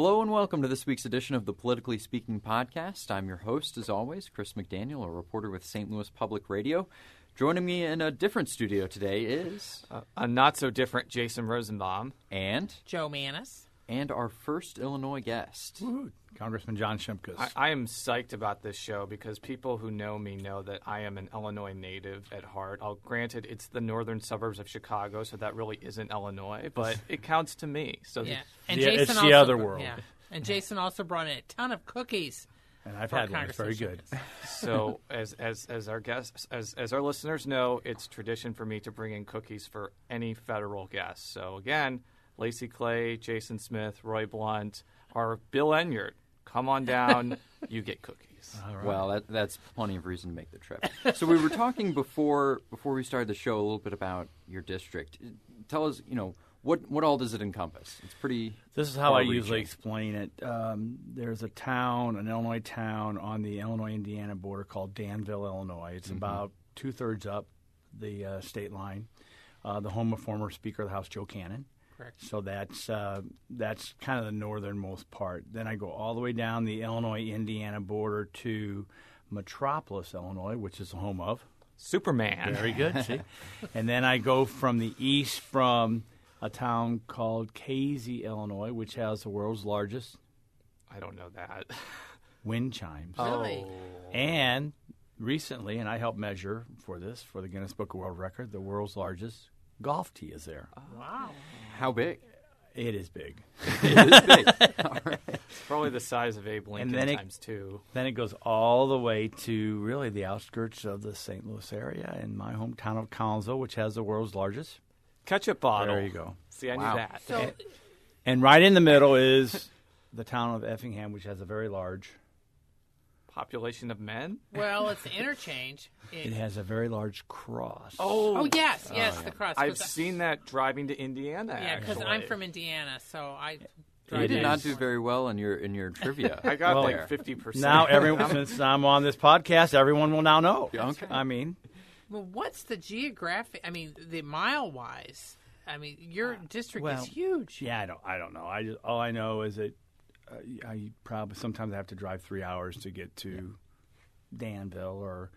Hello and welcome to this week's edition of the Politically Speaking podcast. I'm your host, as always, Chris McDaniel, a reporter with St. Louis Public Radio. Joining me in a different studio today is Uh, a not so different Jason Rosenbaum. and Jo Mannies. and our first Illinois guest. Woo, Congressman John Shimkus. I, I am psyched about this show because people who know me know that I am an Illinois native at heart. I'll granted it's the northern suburbs of Chicago, so that really isn't Illinois, but it counts to me. So Yeah, and Yeah, Jason it's the also other world. Yeah, and Jason also brought in a ton of cookies. and I've for had one. It's very good. so as as as our guests as as our listeners know, it's tradition for me to bring in cookies for any federal guest. So again, Lacy Clay, Jason Smith, Roy Blunt, or Bill Enyart, come on down. you get cookies. All right. Well, that, that's plenty of reason to make the trip. so we were talking before before we started the show a little bit about your district. Tell us, you know, what what all does it encompass? It's pretty. this is how I usually explain it. Um, there's a town, an Illinois town on the Illinois-Indiana border called Danville, Illinois. It's about two thirds up the uh, state line. Uh, the home of former Speaker of the House Joe Cannon. Correct. So that's uh, that's kind of the northernmost part. Then I go all the way down the Illinois-Indiana border to Metropolis, Illinois, which is the home of Superman. Very good. See, and then I go from the east from a town called Casey, Illinois, which has the world's largest I don't know that. wind chimes. Really? Oh. And recently, and I helped measure for this for the Guinness Book of World Record, the world's largest golf tee is there. Oh. Wow. How big? It is big. it is big. All right. It's probably the size of Abe Lincoln then it- times two. Then it goes all the way to really the outskirts of the St. Louis area in my hometown of Collinsville, which has the world's largest. Ketchup bottle. There you go. See, I Wow. knew that. So And right in the middle is the town of Effingham, which has a very large Population of men? well, it's the interchange. It has a very large cross. oh oh yes, oh, yes, the cross. I've I- seen that driving to Indiana. Yeah, because. I'm from Indiana, so I. You did not do very well in your in your trivia. I got Well, like fifty percent. Now, everyone, since I'm on this podcast, everyone will now know. Okay. I mean, Well, what's the geographic? I mean, the mile wise. I mean, your uh, district well, is huge. yeah, I don't, I don't know. I just, all I know is that uh, I probably sometimes I have to drive three hours to get to Danville, or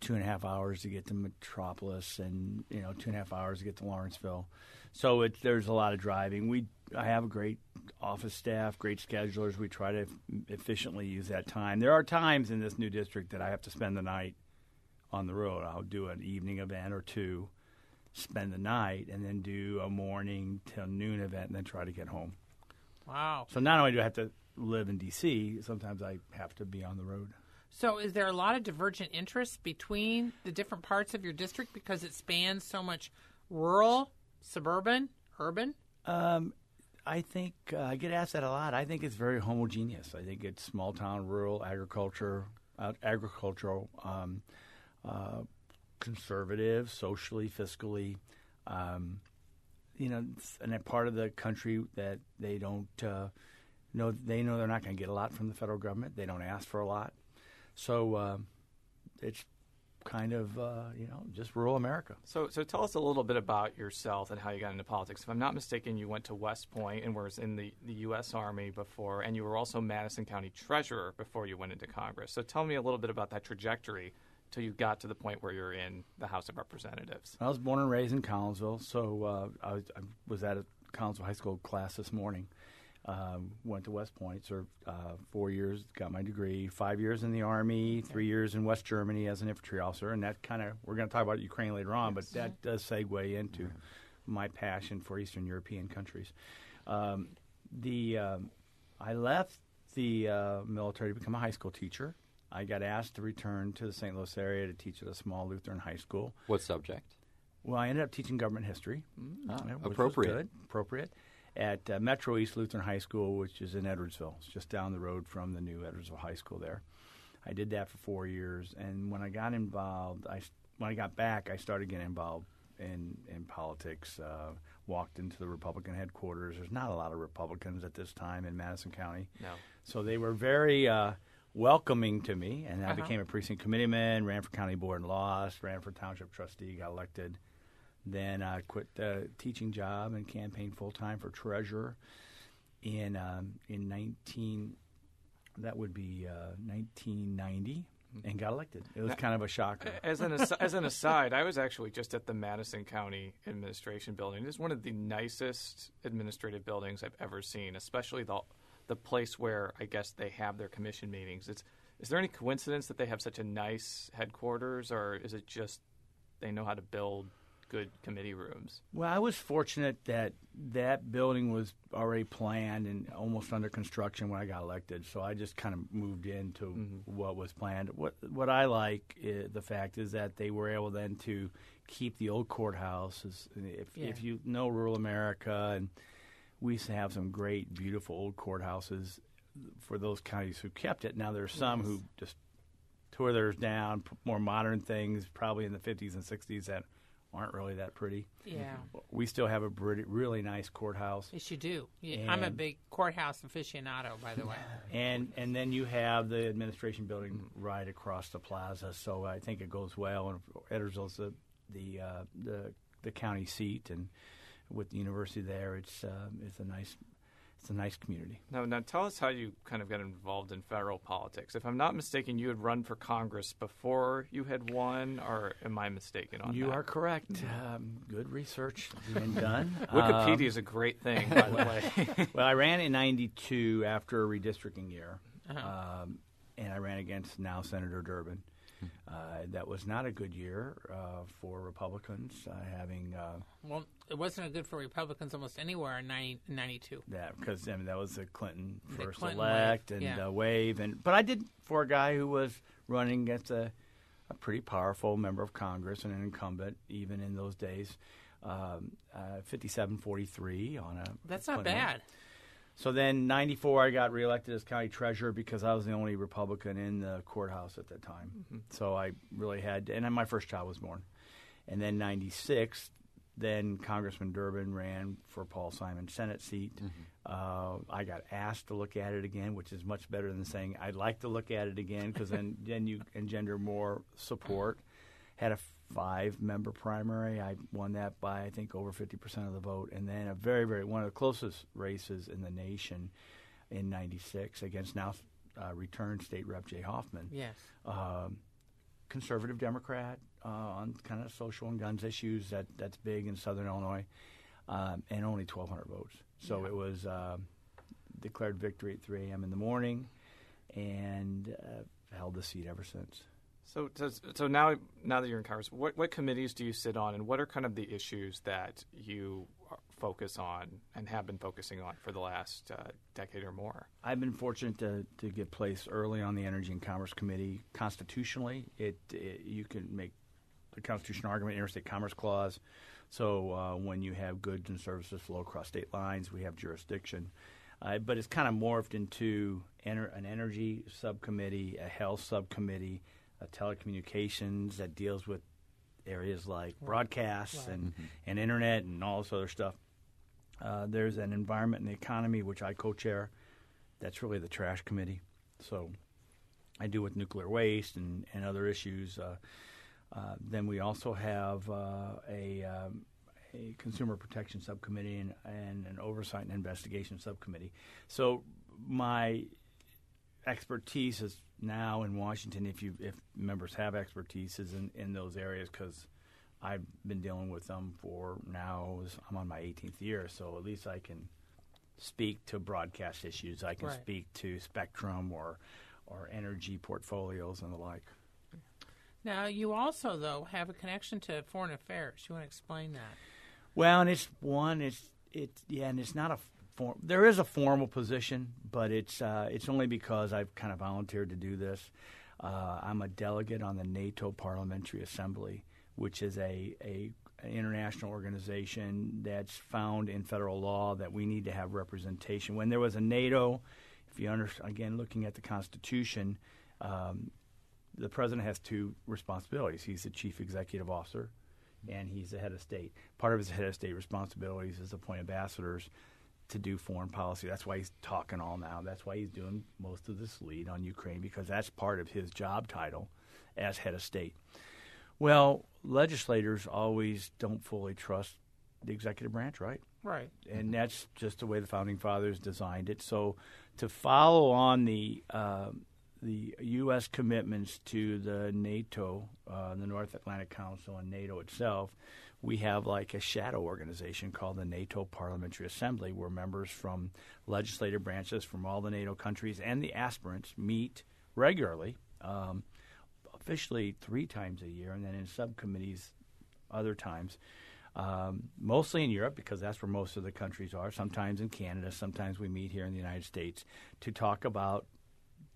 two and a half hours to get to Metropolis, and you know, two and a half hours to get to Lawrenceville. So it, there's a lot of driving. We I have a great office staff, great schedulers. We try to efficiently use that time. There are times in this new district that I have to spend the night on the road. I'll do an evening event or two, spend the night, and then do a morning till noon event, and then try to get home. Wow. So not only do I have to live in D.C., sometimes I have to be on the road. So, is there a lot of divergent interests between the different parts of your district because it spans so much rural, suburban, urban? Um, I think uh, I get asked that a lot. I think it's very homogeneous. I think it's small town, rural, agriculture, uh, agricultural, um, uh, conservative, socially, fiscally. Um, you know, in a part of the country that they don't uh, know. They know they're not going to get a lot from the federal government. They don't ask for a lot, so um it's kind of uh, you know just rural America. So, so tell us a little bit about yourself and how you got into politics. If I'm not mistaken, you went to West Point and was in the, the U.S. Army before, and you were also Madison County Treasurer before you went into Congress. So, tell me a little bit about that trajectory till you got to the point where you're in the House of Representatives. I was born and raised in Collinsville, so uh, I, was, I was at a Collinsville High School class this morning. Um, went to West Point, served uh, four years, got my degree, five years in the Army, three years in West Germany as an infantry officer, and that kind of, we're going to talk about Ukraine later on, but that does segue into my passion for Eastern European countries. Um, the um, I left the uh, military to become a high school teacher. I got asked to return to the St. Louis area to teach at a small Lutheran high school. What subject? Well, I ended up teaching government history. Was appropriate. good, appropriate. At uh, Metro East Lutheran High School, which is in Edwardsville. It's just down the road from the new Edwardsville High School there. I did that for four years, and when I got involved, I, when I got back, I started getting involved in in politics. Uh, walked into the Republican headquarters. There's not a lot of Republicans at this time in Madison County. No. So they were very uh, welcoming to me, and I Uh-huh. became a precinct committeeman, ran for county board and lost, ran for township trustee, got elected. Then I quit the teaching job and campaigned full time for treasurer. in um, in 19 that would be uh, 1990 and got elected. It was kind of a shocker. As an as an aside, I was actually just at the Madison County Administration Building. It's one of the nicest administrative buildings I've ever seen, especially the the place where I guess they have their commission meetings. It's is there any coincidence that they have such a nice headquarters, or is it just they know how to build good committee rooms? Well, I was fortunate that that building was already planned and almost under construction when I got elected. So I just kind of moved into Mm-hmm. what was planned. What what I like uh, the fact is that they were able then to keep the old courthouse. If Yeah. if you know rural America, and we used to have some great, beautiful old courthouses for those counties who kept it. Now there's some who just tore theirs down, put more modern things, probably in the 50s and 60s that aren't really that pretty. Yeah. We still have a pretty, really nice courthouse, Yes, you do. Yeah, I'm a big courthouse aficionado, by the way. and and then you have the administration building right across the plaza. So I think it goes well. And Edwardsville's the the uh, the the county seat, and with the university there, it's uh, it's a nice it's a nice community. Now, now tell us how you kind of got involved in federal politics. If I'm not mistaken, you had run for Congress before you had won, or am I mistaken on you that? are correct. Um, good research being done. Wikipedia Um, is a great thing, by the way. well, I ran in '92 after a redistricting year, Uh-huh. um, and I ran against now Senator Durbin. Uh, that was not a good year uh, for Republicans, uh, having uh, Well, it wasn't good for Republicans almost anywhere in 90, 92. that because I mean that was the Clinton The first Clinton elect wave, and yeah. uh, wave, and but I did for a guy who was running against a, a pretty powerful member of Congress and an incumbent, even in those days. Um, uh, 57-43 on a That's not Clinton. bad. So then, '94, I got reelected as county treasurer because I was the only Republican in the courthouse at that time. So I really had, and then my first child was born. And then '96, then Congressman Durbin ran for Paul Simon Senate seat. Uh, I got asked to look at it again, which is much better than saying I'd like to look at it again because then then you engender more support. Had a five-member primary. I won that by I think over 50% of the vote, and then a very very one of the closest races in the nation in '96 against now uh, returned state rep Jay Hoffman Yes. um, conservative Democrat uh, on kind of social and guns issues. That that's big in Southern Illinois, um, and only 1,200 votes. So Yeah. it was um declared victory at 3 a.m. in the morning, and uh, held the seat ever since. So, does, so now, now that you're in Congress, what, what committees do you sit on, and what are kind of the issues that you focus on and have been focusing on for the last uh, decade or more? I've been fortunate to, to get placed early on the Energy and Commerce Committee. Constitutionally, it, it you can make the constitutional argument, interstate commerce clause. So uh, when you have goods and services flow across state lines, we have jurisdiction. Uh, but it's kind of morphed into ener- an energy subcommittee, a health subcommittee, a telecommunications that deals with areas like broadcasts Right. and, and internet and all this other stuff. Uh, there's an environment and the economy, which I co-chair. That's really the trash committee. So I do with nuclear waste and, and other issues. Uh, uh, then we also have uh, a, um, a consumer protection subcommittee and, and an oversight and investigation subcommittee. So my expertise is now in Washington. If you if members have expertise, is in, in those areas because I've been dealing with them for now. I'm on my 18th year, so at least I can speak to broadcast issues. I can Right. speak to spectrum or or energy portfolios and the like. Now, you also, though, have a connection to foreign affairs. You want to explain that? Well, and it's one. It's it's yeah, and it's not a form. There is a formal position, but it's uh, it's only because I've kind of volunteered to do this. Uh, I'm a delegate on the NATO Parliamentary Assembly, which is a a an international organization that's found in federal law that we need to have representation. When there was a NATO, if you understand, again, looking at the Constitution, um, the president has two responsibilities. He's the chief executive officer, and he's the head of state. Part of his head of state responsibilities is appoint ambassadors to do foreign policy. That's why he's talking all now. That's why he's doing most of this lead on Ukraine because that's part of his job title as head of state. Well, legislators always don't fully trust the executive branch, right? Right. and that's just the way the founding fathers designed it. So, to follow on the uh, the U.S. commitments to the NATO, uh, the North Atlantic Council, and NATO itself, we have like a shadow organization called the NATO Parliamentary Assembly, where members from legislative branches from all the NATO countries and the aspirants meet regularly, um, officially three times a year, and then in subcommittees other times. Um, mostly in Europe because that's where most of the countries are. Sometimes in Canada. Sometimes we meet here in the United States to talk about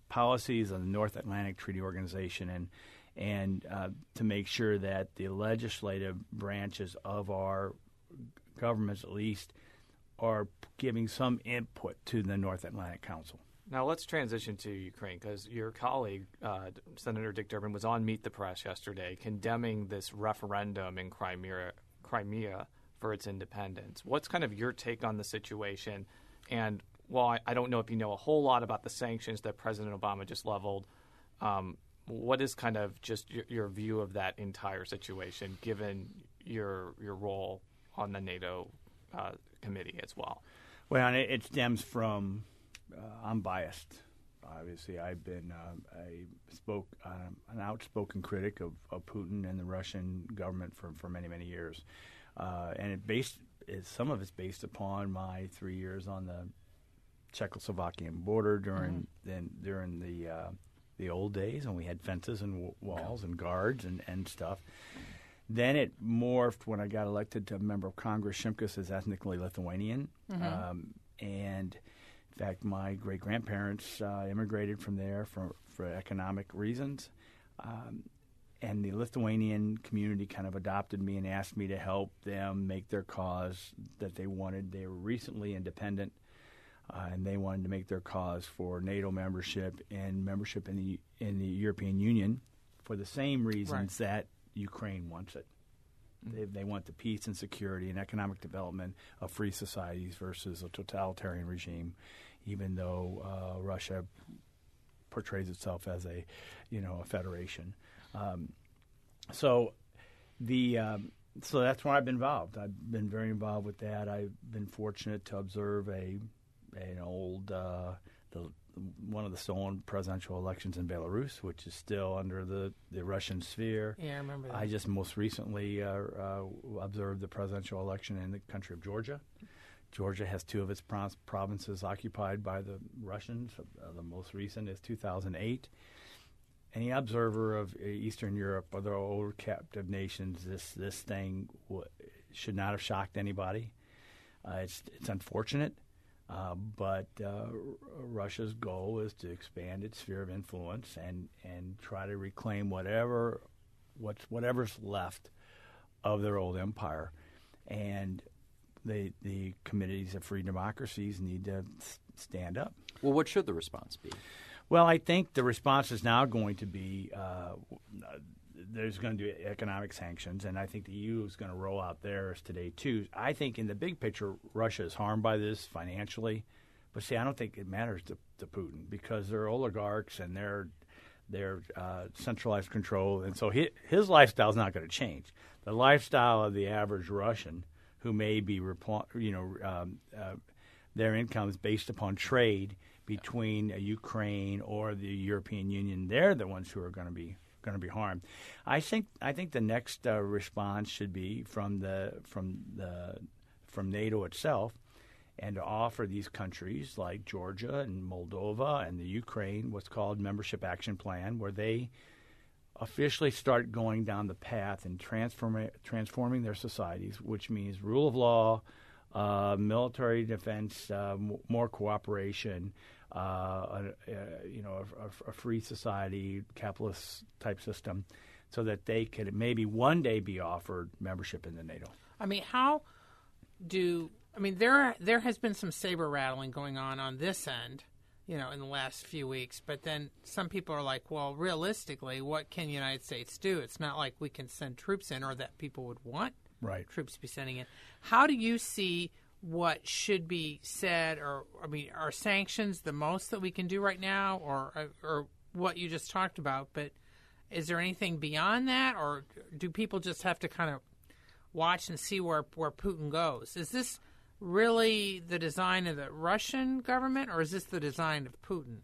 policies of the North Atlantic Treaty Organization and and uh, to make sure that the legislative branches of our governments, at least, are giving some input to the North Atlantic Council. Now let's transition to Ukraine because your colleague, uh, Senator Dick Durbin, was on Meet the Press yesterday condemning this referendum in Crimea, Crimea for its independence. What's kind of your take on the situation? And while I, I don't know if you know a whole lot about the sanctions that President Obama just leveled, um, what is kind of just your, your view of that entire situation, given your your role on the NATO uh, committee as well? Well, and it, it stems from uh, I'm biased. Obviously, I've been uh, a spoke um, an outspoken critic of, of Putin and the Russian government for, for many many years, uh, and it based is some of it's based upon my three years on the Czechoslovakian border during then during the uh, the old days when we had fences and w- walls and guards and, and stuff. Then it morphed when I got elected to a member of Congress. Shimkus is ethnically Lithuanian, um, and in fact, my great grandparents uh, immigrated from there for for economic reasons. Um, and the Lithuanian community kind of adopted me and asked me to help them make their cause that they wanted. They were recently independent, uh, and they wanted to make their cause for NATO membership and membership in the in the European Union for the same reasons that Ukraine wants it. They, they want the peace and security and economic development of free societies versus a totalitarian regime, even though uh, Russia portrays itself as a, you know, a federation. Um, so the um, so that's where I've been involved. I've been very involved with that. I've been fortunate to observe a an old uh, the one of the stolen presidential elections in Belarus, which is still under the, the Russian sphere. Yeah, I remember that. I just most recently uh, uh, observed the presidential election in the country of Georgia. Georgia has two of its pro- provinces occupied by the Russians. Uh, the most recent is 2008. Any observer of uh, Eastern Europe or the old captive nations, this this thing w- should not have shocked anybody. Uh, it's it's unfortunate, uh, but uh, Russia's goal is to expand its sphere of influence and and try to reclaim whatever what's whatever's left of their old empire, and the the communities of free democracies need to s- stand up. Well, what should the response be? Well, I think the response is now going to be uh, there's going to be economic sanctions, and I think the EU is going to roll out theirs today too. I think in the big picture, Russia is harmed by this financially, but see, I don't think it matters to, to Putin because they're oligarchs and they're they're uh, centralized control, and so his, his lifestyle is not going to change. The lifestyle of the average Russian, who may be, repl- you know, um, uh, their income is based upon trade between Ukraine or the European Union. They're the ones who are going to be going to be harmed. I think I think the next uh, response should be from the from the from NATO itself, and to offer these countries like Georgia and Moldova and the Ukraine what's called membership action plan, where they officially start going down the path and transform, transforming their societies, which means rule of law, uh, military defense, uh, m- more cooperation, uh, a, a, you know, a, a, free society, capitalist type system, so that they could maybe one day be offered membership in the NATO. I mean, how do I mean there there has been some saber rattling going on on this end, you know, in the last few weeks. But then some people are like, well, realistically, what can the United States do? It's not like we can send troops in, or that people would want Right. troops be sending in. How do you see what should be said, or I mean, are sanctions the most that we can do right now, or uh, or what you just talked about? But is there anything beyond that, or do people just have to kind of watch and see where where Putin goes? Is this really the design of the Russian government, or is this the design of Putin?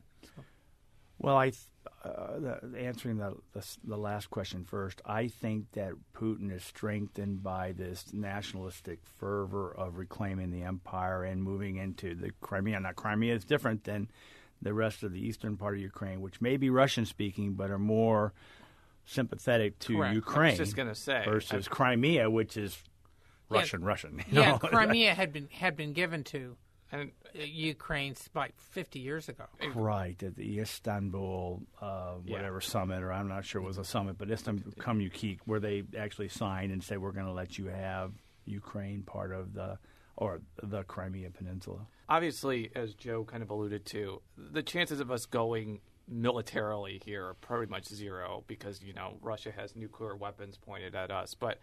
Well, I th- uh, the, answering the, the the last question first. I think that Putin is strengthened by this nationalistic fervor of reclaiming the empire and moving into the Crimea. Now, Crimea is different than the rest of the eastern part of Ukraine, which may be Russian speaking, but are more sympathetic to Correct. Ukraine. I was just going to say versus Crimea, which is Yeah. Russian, Russian. you Yeah, know? Crimea had been had been given to and uh, Ukraine like 50 years ago. Right at the Istanbul, uh, Yeah. whatever summit, or I'm not sure it was a summit, but Istanbul Communique, where they actually signed and said we're going to let you have Ukraine part of the or the Crimea Peninsula. obviously, as Jo kind of alluded to, the chances of us going militarily here are pretty much zero because you know Russia has nuclear weapons pointed at us. But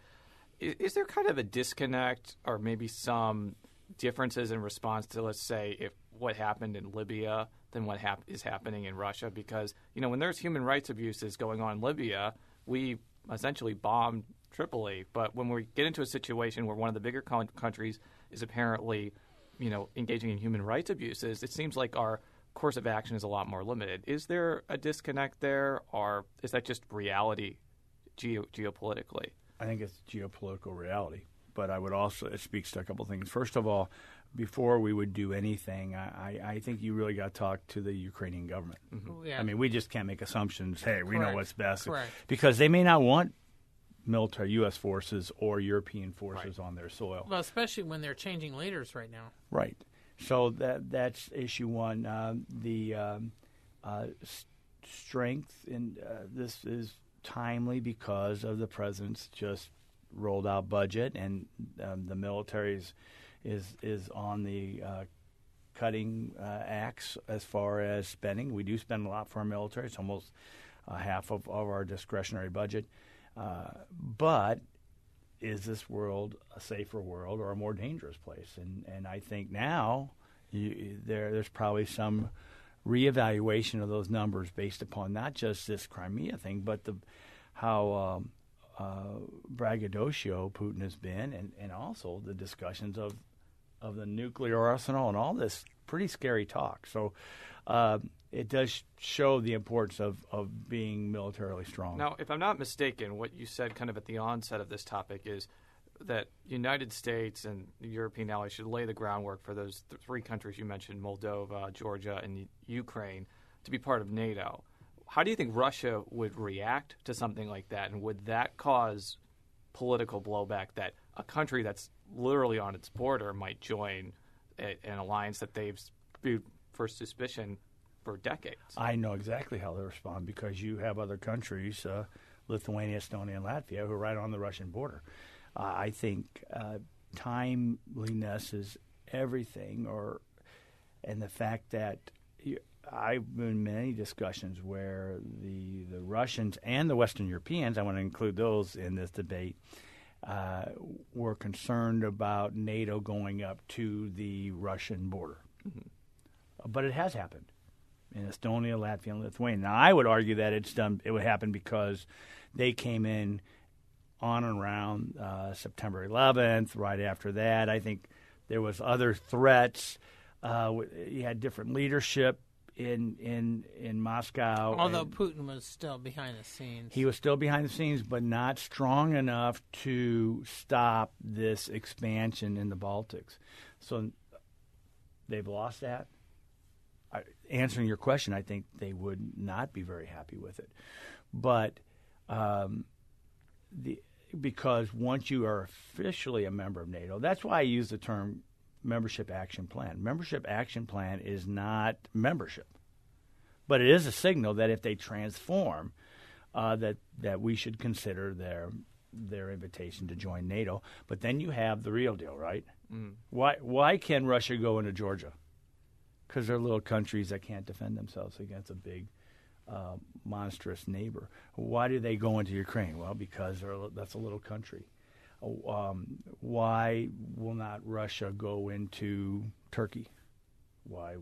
is, is there kind of a disconnect, or maybe some differences in response to, let's say, if what happened in Libya than what hap- is happening in Russia? Because you know when there's human rights abuses going on in Libya, we essentially bombed Tripoli. But when we get into a situation where one of the bigger con- countries is apparently, you know, engaging in human rights abuses, it seems like our course of action is a lot more limited. Is there a disconnect there, or is that just reality geo- geopolitically? I think it's geopolitical reality, but I would also it speaks to a couple things. First of all, before we would do anything, I, I, I think you really got to talk to the Ukrainian government. Yeah. I mean, we just can't make assumptions. Hey, we know what's best Correct. because they may not want military U.S. forces or European forces on their soil. well, especially when they're changing leaders right now. Right. So that that's issue one. Um, the um, uh, s- strength and uh, this is timely because of the president's just rolled out budget, and um, the military is is, is on the uh, cutting uh, axe as far as spending. We do spend a lot for our military. It's almost uh, half of, of our discretionary budget. Uh, but is this world a safer world or a more dangerous place? And and I think now you, there there's probably some reevaluation of those numbers based upon not just this Crimea thing, but the how um, uh, braggadocio Putin has been, and, and also the discussions of of the nuclear arsenal and all this pretty scary talk. So uh, it does show the importance of, of being militarily strong. Now, if I'm not mistaken, what you said kind of at the onset of this topic is that United States and the European allies should lay the groundwork for those th- three countries you mentioned, Moldova, Georgia, and Ukraine, to be part of NATO. How do you think Russia would react to something like that, and would that cause political blowback that a country that's literally on its border might join a, an alliance that they've viewed for suspicion for decades? I know exactly how they respond because you have other countries, uh, Lithuania, Estonia, and Latvia, who are right on the Russian border. Uh, I think uh, timeliness is everything, or and the fact that I've been in many discussions where the the Russians and the Western Europeans, I want to include those in this debate, uh, were concerned about NATO going up to the Russian border. But it has happened in Estonia, Latvia, and Lithuania. Now, I would argue that it's done. It would happen because they came in on and around uh, September 11th. Right after that, I think there was other threats. Uh, you had different leadership in in in Moscow. Although Putin was still behind the scenes. he was still behind the scenes, but not strong enough to stop this expansion in the Baltics. So they've lost that. I, answering your question, I think they would not be very happy with it. But um, the because once you are officially a member of NATO, that's why I use the term membership action plan. Membership action plan is not membership, but it is a signal that if they transform, uh, that that we should consider their their invitation to join NATO. But then you have the real deal, right? Mm. Why why can Russia go into Georgia? Because they're little countries that can't defend themselves against a big, uh, monstrous neighbor. Why do they go into Ukraine? Well, because they're that's a little country. Um, why will not Russia go into Turkey? Why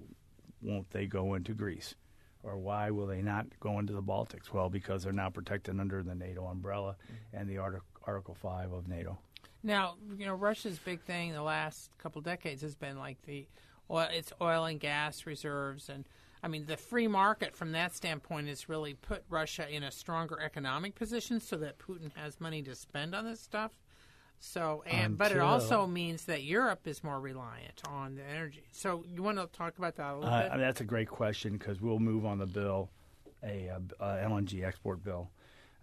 won't they go into Greece? Or why will they not go into the Baltics? Well, because they're now protected under the NATO umbrella and the Artic- Article 5 of NATO. Now, you know, Russia's big thing the last couple decades has been like the oil, its oil and gas reserves, and I mean the free market from that standpoint has really put Russia in a stronger economic position, so that Putin has money to spend on this stuff. So, and but it also means that Europe is more reliant on the energy. So, you want to talk about that a little Uh, bit? I mean, that's a great question because we'll move on the bill, a, uh uh LNG export bill,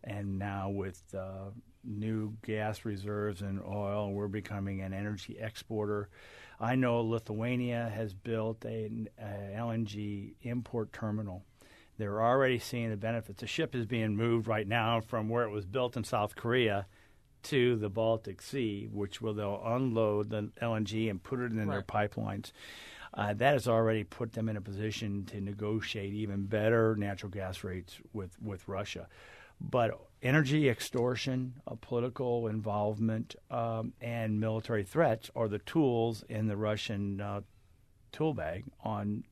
and now with uh, new gas reserves and oil, we're becoming an energy exporter. I know Lithuania has built a, a LNG import terminal. They're already seeing the benefits. The ship is being moved right now from where it was built in South Korea to the Baltic Sea, which will they'll unload the LNG and put it in their pipelines. Uh, that has already put them in a position to negotiate even better natural gas rates with, with Russia. But energy extortion, uh, political involvement, um, and military threats are the tools in the Russian uh, tool bag on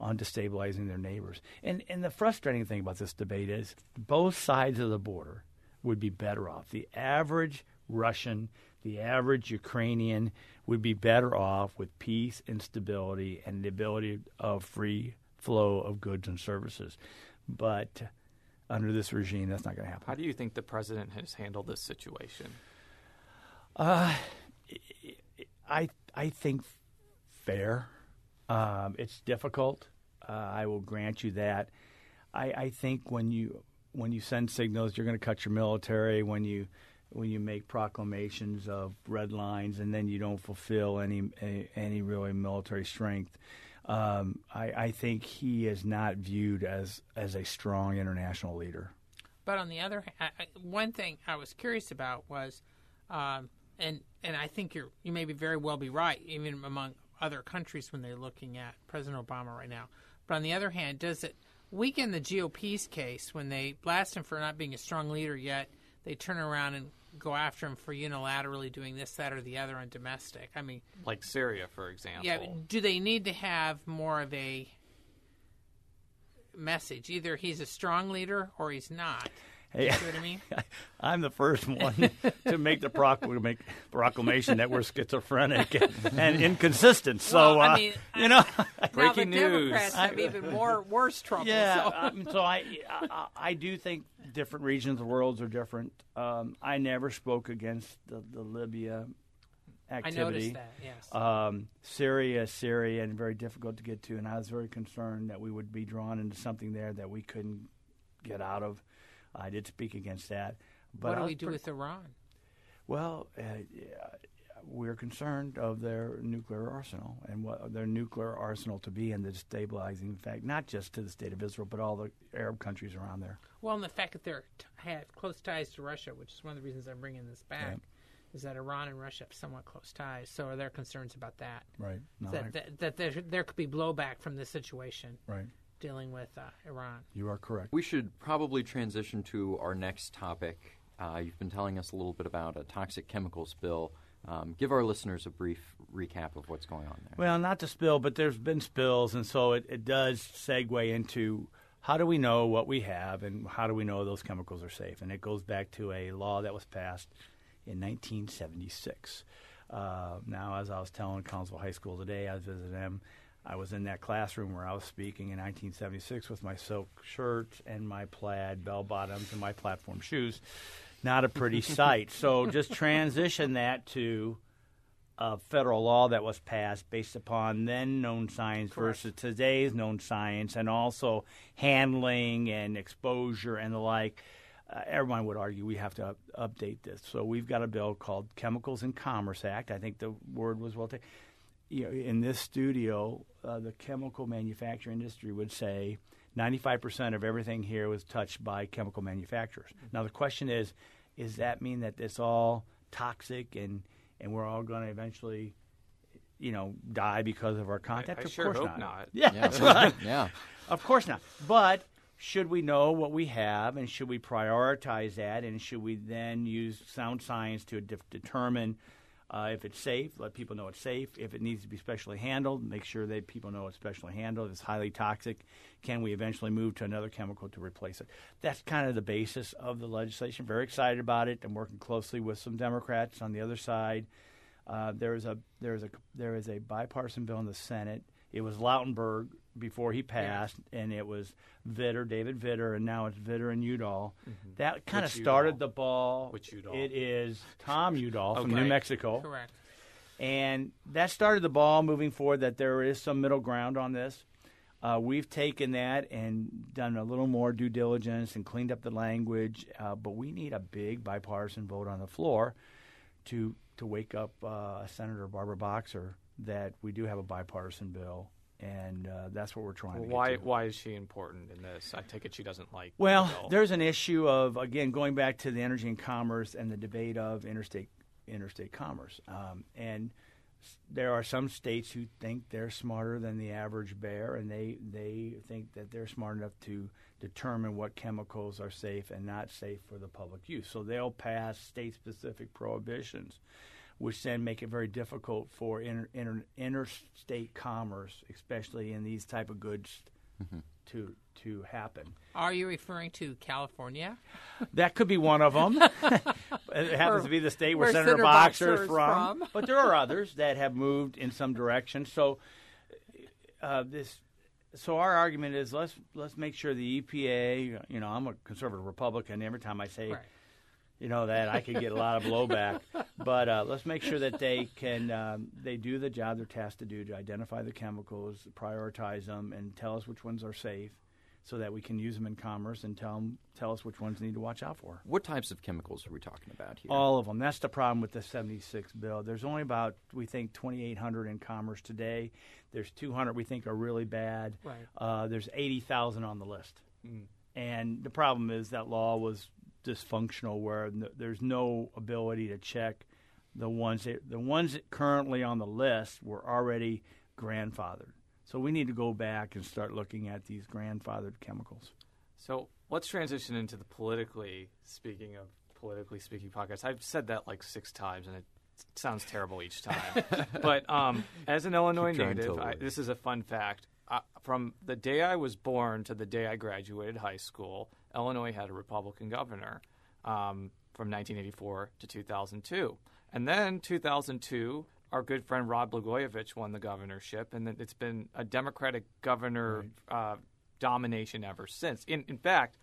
on destabilizing their neighbors. And and the frustrating thing about this debate is both sides of the border would be better off. The average Russian, the average Ukrainian would be better off with peace and stability and the ability of free flow of goods and services. But under this regime, that's not going to happen. How do you think the president has handled this situation? Uh, I I think fair. Um, it's difficult. Uh, I will grant you that. I, I think when you when you send signals, you're going to cut your military. When you when you make proclamations of red lines and then you don't fulfill any any really military strength. Um, I, I think he is not viewed as as a strong international leader. But on the other hand, one thing I was curious about was, um, and and I think you're you may be very well be right, even among other countries when they're looking at President Obama right now. But on the other hand, does it weaken the GOP's case when they blast him for not being a strong leader yet? They turn around and go after him for unilaterally doing this, that, or the other on domestic. I mean, Like Syria, for example. yeah. Do they need to have more of a message? Either he's a strong leader or he's not. Hey, See what I mean? I'm the first one to make the proclamation that we're schizophrenic and, and inconsistent. So, Well, I uh, you know, Breaking now the news. Democrats have even more worse trouble. yeah. so- um, so I, I, I do think different regions of the world are different. Um, I never spoke against the, the Libya I activity. noticed that. Yes. Um, Syria, Syria, and very difficult to get to, and I was very concerned that we would be drawn into something there that we couldn't get out of. I did speak against that. But what do we do with Iran? Well, uh, we're concerned of their nuclear arsenal and what their nuclear arsenal to be and the destabilizing effect, not just to the state of Israel, but all the Arab countries around there. Well, and the fact that they're t- have close ties to Russia, which is one of the reasons I'm bringing this back, is that Iran and Russia have somewhat close ties. So are there concerns about that? Right. No, I- that, that, that there, there could be blowback from this situation right. Dealing with uh, Iran. You are correct. We should probably transition to our next topic. Uh, you've been telling us a little bit about a toxic chemicals bill. Um, give our listeners a brief recap of what's going on there. Well, not to spill, but there's been spills, and so it, it does segue into how do we know what we have and how do we know those chemicals are safe? And it goes back to a law that was passed in 1976. Uh, now, as I was telling Council High School today, I was visiting them. I was in that classroom where I was speaking in 1976 with my silk shirt and my plaid bell bottoms and my platform shoes. Not a pretty sight. So just transition that to a federal law that was passed based upon then known science versus today's known science, and also handling and exposure and the like. Uh, everyone would argue we have to up- update this. So we've got a bill called Chemicals in Commerce Act. I think the word was well taken. You know, in this studio, uh, the chemical manufacturing industry would say 95% of everything here was touched by chemical manufacturers. Now the question is, does that mean that it's all toxic and and we're all going to eventually, you know, die because of our contact? I of sure course hope not. not. Yeah, Yeah, that's right. yeah. Of course not. But should we know what we have, and should we prioritize that, and should we then use sound science to de- determine Uh, if it's safe, let people know it's safe. If it needs to be specially handled, make sure that people know it's specially handled. If it's highly toxic, can we eventually move to another chemical to replace it? That's kind of the basis of the legislation. Very excited about it. I'm working closely with some Democrats on the other side. Uh, there is a there is a there is a bipartisan bill in the Senate. It was Lautenberg before he passed, and it was Vitter, David Vitter, and now it's Vitter and Udall. That kind of started Udall? the ball. Which Udall? It is Tom Udall from Okay. New Mexico, Correct. and that started the ball moving forward. That there is some middle ground on this. Uh, we've taken that and done a little more due diligence and cleaned up the language, uh, but we need a big bipartisan vote on the floor to to wake up uh, Senator Barbara Boxer that we do have a bipartisan bill, and uh, that's what we're trying to Why get to. why is she important in this? I take it she doesn't like. Well, bill. there's an issue of again going back to the energy and commerce and the debate of interstate interstate commerce, um, and there are some states who think they're smarter than the average bear, and they they think that they're smart enough to determine what chemicals are safe and not safe for the public use. So they'll pass state-specific prohibitions, which then make it very difficult for inter, inter, interstate commerce, especially in these type of goods, to to happen. Are you referring to California? That could be one of them. it happens Or to be the state where, where Senator, Senator Boxer Boxer is is from. from. but there are others that have moved in some direction. So, uh, this, so our argument is let's let's make sure the EPA. You know, I'm a conservative Republican. Every time I say, Right. You know, that I could get a lot of blowback. but uh, let's make sure that they can um, they do the job they're tasked to do to identify the chemicals, prioritize them, and tell us which ones are safe. So that we can use them in commerce and tell 'em- tell us which ones need to watch out for. What types of chemicals are we talking about here? All of them. That's the problem with the 76 bill. There's only about, we think, 2,800 in commerce today. There's 200 we think are really bad. Right. Uh, there's 80,000 on the list. And the problem is that law was dysfunctional where n- there's no ability to check the ones that, the ones that currently on the list were already grandfathered. So we need to go back and start looking at these grandfathered chemicals. So let's transition into the politically speaking of politically speaking podcast. I've said that like six times, and it sounds terrible each time. but um, as an Illinois Keep native, I, this is a fun fact. Uh, from the day I was born to the day I graduated high school, Illinois had a Republican governor um, from 1984 to 2002. And then 2002, our good friend Rod Blagojevich won the governorship, and then it's been a Democratic governor uh, domination ever since. In, in fact,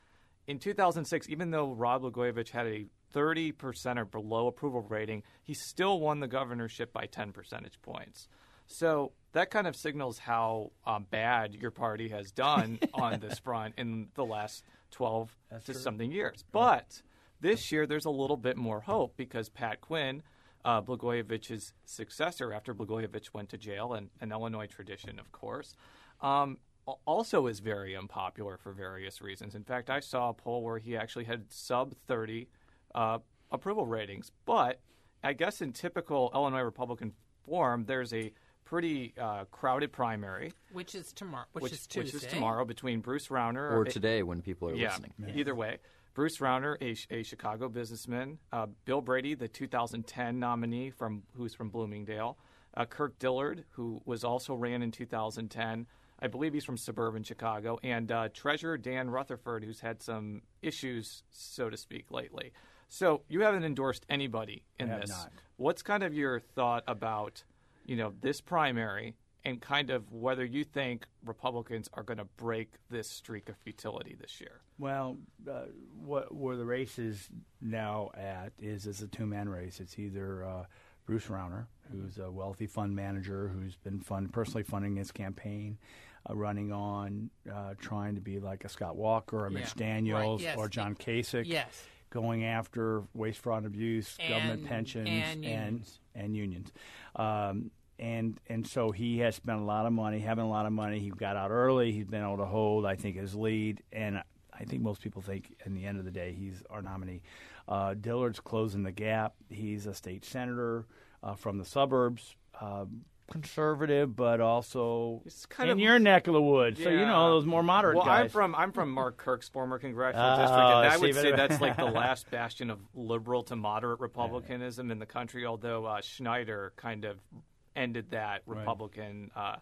in 2006, even though Rod Blagojevich had a 30% or below approval rating, he still won the governorship by 10 percentage points. So that kind of signals how um, bad your party has done on this front in the last 12 That's to true. something years. But this year, there's a little bit more hope because Pat Quinn, uh, Blagojevich's successor after Blagojevich went to jail, and an Illinois tradition, of course, um, also is very unpopular for various reasons. In fact, I saw a poll where he actually had sub 30 uh, approval ratings. But I guess in typical Illinois Republican form, there's a pretty uh, crowded primary, Which is tomorrow. Which, which, is Tuesday. which is tomorrow between Bruce Rauner or today when people are yeah, listening. Either way, Bruce Rauner, a, a Chicago businessman, uh, Bill Brady, the 2010 nominee from who's from Bloomingdale, uh, Kirk Dillard, who was also ran in 2010. I believe he's from suburban Chicago, and uh, Treasurer Dan Rutherford, who's had some issues, so to speak, lately. So you haven't endorsed anybody in I have this. not. What's kind of your thought about, you know, this primary and kind of whether you think Republicans are going to break this streak of futility this year? Well, uh, what where the race is now at is it's a two man race. It's either uh, Bruce Rauner, who's a wealthy fund manager who's been fund, personally funding his campaign, uh, running on uh, trying to be like a Scott Walker, or Mitch Yeah. Daniels, Right, yes. or John Kasich. Yes. Going after waste, fraud, and abuse, government pensions, and and unions. and unions. Um, and and so he has spent a lot of money, having a lot of money. He got out early. He's been able to hold, I think, his lead. And I think most people think, in the end of the day, he's our nominee. Uh, Dillard's closing the gap. He's a state senator uh, from the suburbs. Uh, conservative, but also It's kind in of- your neck of the woods. So you know those more moderate well, guys. I'm from I'm from Mark Kirk's former congressional Oh, district, and I would say that's like the last bastion of liberal to moderate republicanism in the country. Although uh, Schneider kind of ended that Republican uh,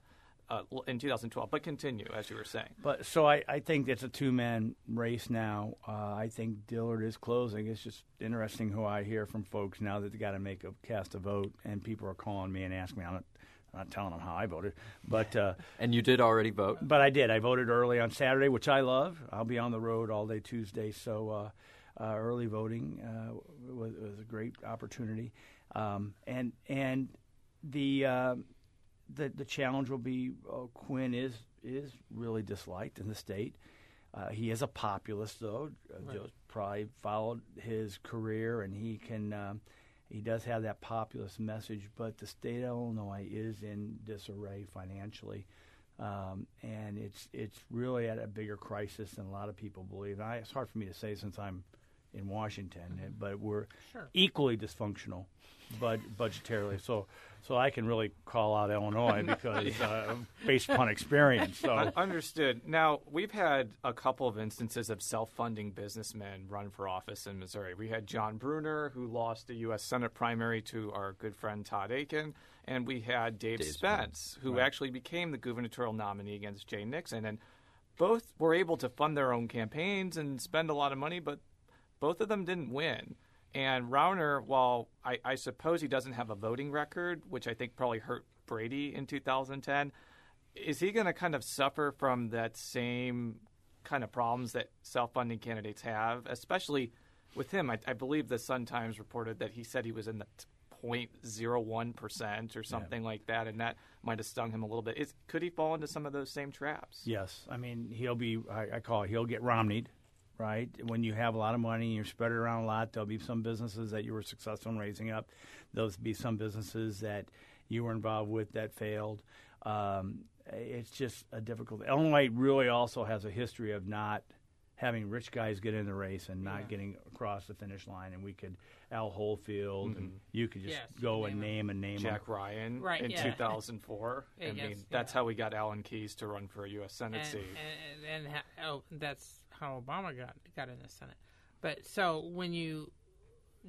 uh, in 2012. But continue as you were saying. But so I, I think it's a two man race now. Uh, I think Dillard is closing. It's just interesting who I hear from folks now that they got to make a cast a vote, and people are calling me and asking me. I'm not, I'm not telling them how I voted, but uh, And you did already vote. but I did. I voted early on Saturday, which I love. I'll be on the road all day Tuesday, so uh, uh, early voting uh, was, was a great opportunity. Um, and and the uh, the the challenge will be uh, Quinn is is really disliked in the state. Uh, he is a populist, though. Uh, Joe's probably followed his career, and he can. Um, he does have that populist message, but the state of Illinois is in disarray financially, um, and it's it's really at a bigger crisis than a lot of people believe. I, it's hard for me to say since I'm in Washington, but we're Sure. equally dysfunctional, bud budgetarily. So so I can really call out Illinois because uh, based upon experience. So Understood. Now, we've had a couple of instances of self funding businessmen run for office in Missouri. We had John Brunner, who lost the U.S. Senate primary to our good friend Todd Akin, and we had Dave, Dave Spence, who actually became the gubernatorial nominee against Jay Nixon. And both were able to fund their own campaigns and spend a lot of money, but both of them didn't win. And Rauner, while I, I suppose he doesn't have a voting record, which I think probably hurt Brady in 2010, is he going to kind of suffer from that same kind of problems that self-funding candidates have, especially with him? I, I believe the Sun Times reported that he said he was in the t- 0.01 percent or something like that, and that might have stung him a little bit. Is, could he fall into some of those same traps? yes, I mean he'll be. I, I call it. He'll get Romneyed. Right when you have a lot of money and you're spread it around a lot, there'll be some businesses that you were successful in raising up. There'll be some businesses that you were involved with that failed. Um, it's just a difficult. Illinois really also has a history of not having rich guys get in the race and not getting across the finish line. And we could Al Hofeld and you could just Yes, go name and 'em. name and name 'em. Jack Ryan Right, in yeah. 2004. Yeah, I mean, yes, that's yeah. how we got Alan Keyes to run for a U.S. Senate and, seat. and, and, ha- oh, that's how Obama got got in the Senate. But so when you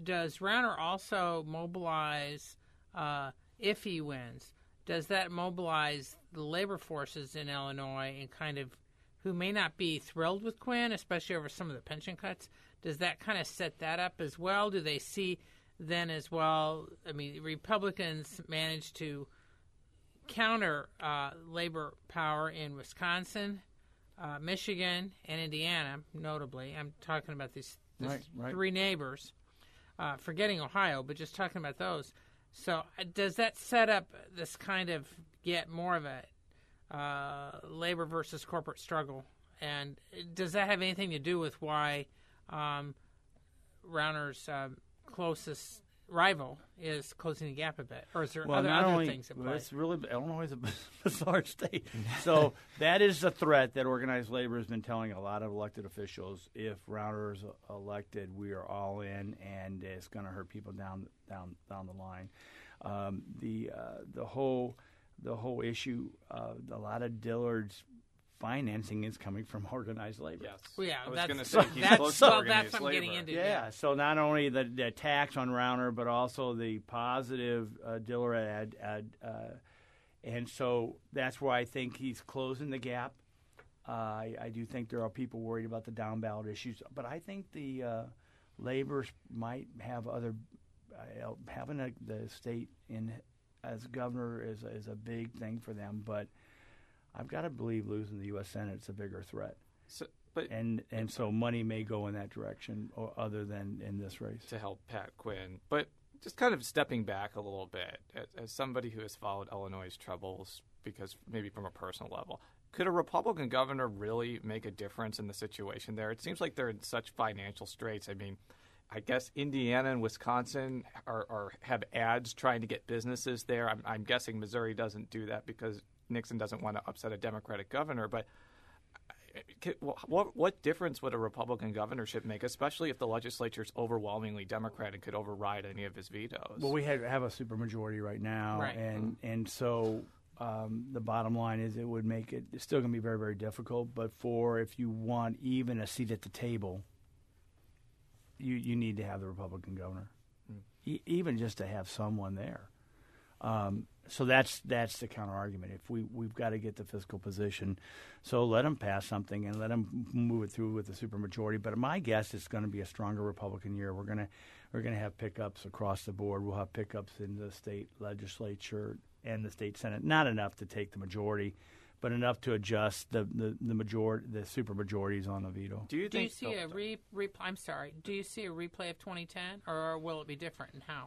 does Rauner also mobilize uh, if he wins? Does that mobilize the labor forces in Illinois and kind of who may not be thrilled with Quinn, especially over some of the pension cuts? Does that kind of set that up as well? Do they see then as well? I mean, Republicans managed to counter uh, labor power in Wisconsin, uh, Michigan, and Indiana, notably. I'm talking about these, these Right, right. three neighbors, uh, forgetting Ohio, but just talking about those. So, uh, does that set up this kind of get more of a uh, labor versus corporate struggle? And does that have anything to do with why um, Rauner's um, closest rival is closing the gap a bit, or is there Well, other, other only things at well, play? it's really Illinois is a bizarre state, so that is the threat that organized labor has been telling a lot of elected officials. If Rauner is elected, we are all in, and it's going to hurt people down down down the line. Um, the uh, the whole the whole issue, uh, a lot of Dillard's financing is coming from organized labor. yes. Well, yeah, I was that's, going to say he's that's, close to well, organized that's what I'm getting labor. into. Yeah, so not only the, the tax on Rauner, but also the positive uh, Dillard ad, ad uh, and so that's why I think he's closing the gap. Uh, I, I do think there are people worried about the down ballot issues, but I think the uh, labor might have other uh, having a, the state in as governor is is a big thing for them, but. I've got to believe losing the U.S. Senate is a bigger threat So, but and and so money may go in that direction, or other than in this race. to help Pat Quinn. But just kind of stepping back a little bit, as, as somebody who has followed Illinois' troubles, because maybe from a personal level, could a Republican governor really make a difference in the situation there? It seems like they're in such financial straits. I mean, I guess Indiana and Wisconsin are, are have ads trying to get businesses there. I'm, I'm guessing Missouri doesn't do that because Nixon doesn't want to upset a Democratic governor, but what what difference would a Republican governorship make, especially if the legislature is overwhelmingly Democrat and could override any of his vetoes? Well, we have, have a supermajority right now, Right. and and so um, the bottom line is it would make it it's still going to be very very difficult. But for if you want even a seat at the table, you you need to have the Republican governor, e- even just to have someone there. Um, so that's that's the counter argument. If we we've got to get the fiscal position, so let them pass something and let them move it through with the supermajority. But my guess is going to be a stronger Republican year. We're gonna we're gonna have pickups across the board. We'll have pickups in the state legislature and the state senate. Not enough to take the majority, but enough to adjust the the, the majority the supermajorities on the veto. do you Do you see oh, a re, re, I'm sorry. Do you see a replay of 2010, or will it be different, and how?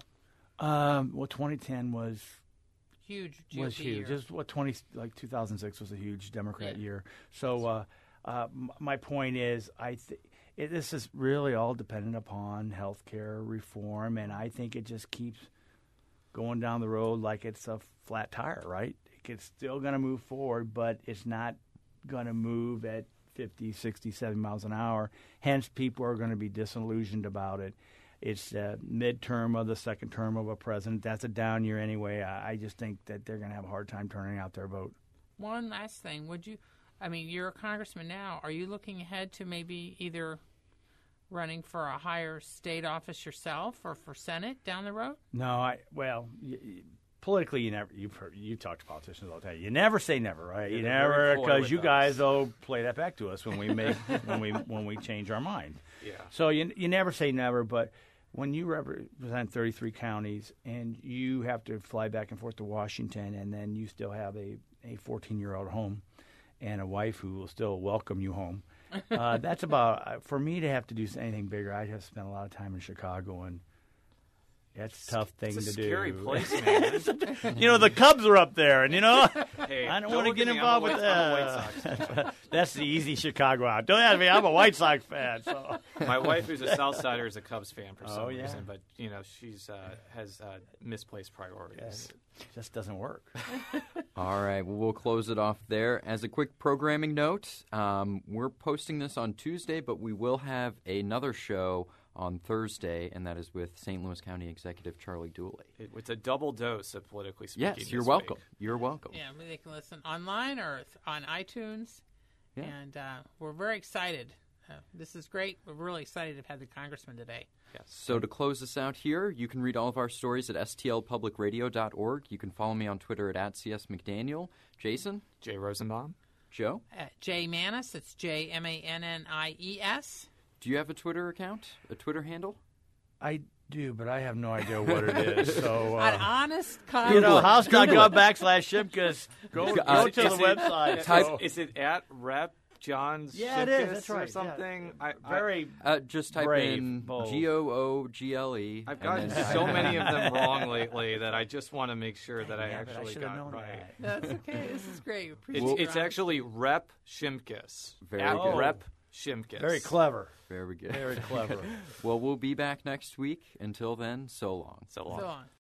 Um, well, 2010 was Huge GOP was huge. year. Just what twenty like two thousand six was a huge Democrat Yeah. year. So uh, uh, m- my point is, I th- it, this is really all dependent upon health care reform, and I think it just keeps going down the road like it's a flat tire. Right? It's still going to move forward, but it's not going to move at 50, 60, 70 miles an hour. Hence, people are going to be disillusioned about it. It's uh, midterm of the second term of a president. That's a down year anyway. I, I just think that they're going to have a hard time turning out their vote. One last thing. Would you, I mean, you're a congressman now. Are you looking ahead to maybe either running for a higher state office yourself or for Senate down the road? No, I well, y- y- politically, you never you've heard you talk to politicians all the time. You never say never, right? you never because you us. guys will play that back to us when we make when we when we change our mind. Yeah. So you you never say never, but when you represent 33 counties and you have to fly back and forth to Washington, and then you still have a a 14 year old home and a wife who will still welcome you home. Uh, that's about uh, for me to have to do anything bigger. I have spent a lot of time in Chicago, and that's a tough thing It's a to scary do. place, man. you know, the Cubs are up there, and you know, Hey, I don't don't want to get at me. I'm a involved with White- White that. Sox. That's the easy Chicago out. Don't ask me. I'm a White Sox fan. So My wife, who's a South Sider, is a Cubs fan for some Oh, yeah. reason, but you know she's uh, has uh, misplaced priorities. it just doesn't work. All right, well, we'll close it off there. As a quick programming note, um, we're posting this on Tuesday, but we will have another show on Thursday, and that is with St. Louis County Executive Charlie Dooley. It's a double dose of politically speaking. Yes, you're this welcome. week. You're welcome. Yeah, I mean, they can listen online or on iTunes. Yeah. And uh, we're very excited. Uh, this is great. We're really excited to have had the congressman today. Yes. So to close us out here, you can read all of our stories at stlpublicradio.org. You can follow me on Twitter at, at csmcdaniel. Jason, Jay Rosenbaum. Joe, Uh, Jay Mannies, it's J M A N N I E S. do you have a Twitter account, a Twitter handle? I do, but I have no idea what it is. So An uh, honest you congressman. know, house.gov Google it. backslash Shimkus. Go, go Uh, to the it- website. type- so- Is it at Rep John's Yeah, it is. That's right. yeah. something? I, I, Very. Uh, just type Brave, in bold. G O O G L E. I've gotten then- so many of them wrong lately that I just want to make sure that I Yeah, but actually should have got known right. that. That's okay. This is great. Appreciate It's, it's actually Rep Shimkus. Very at good. Rep Shimkus. Very clever. Very good. Very clever. well, we'll be back next week. Until then, so long. So long. So on.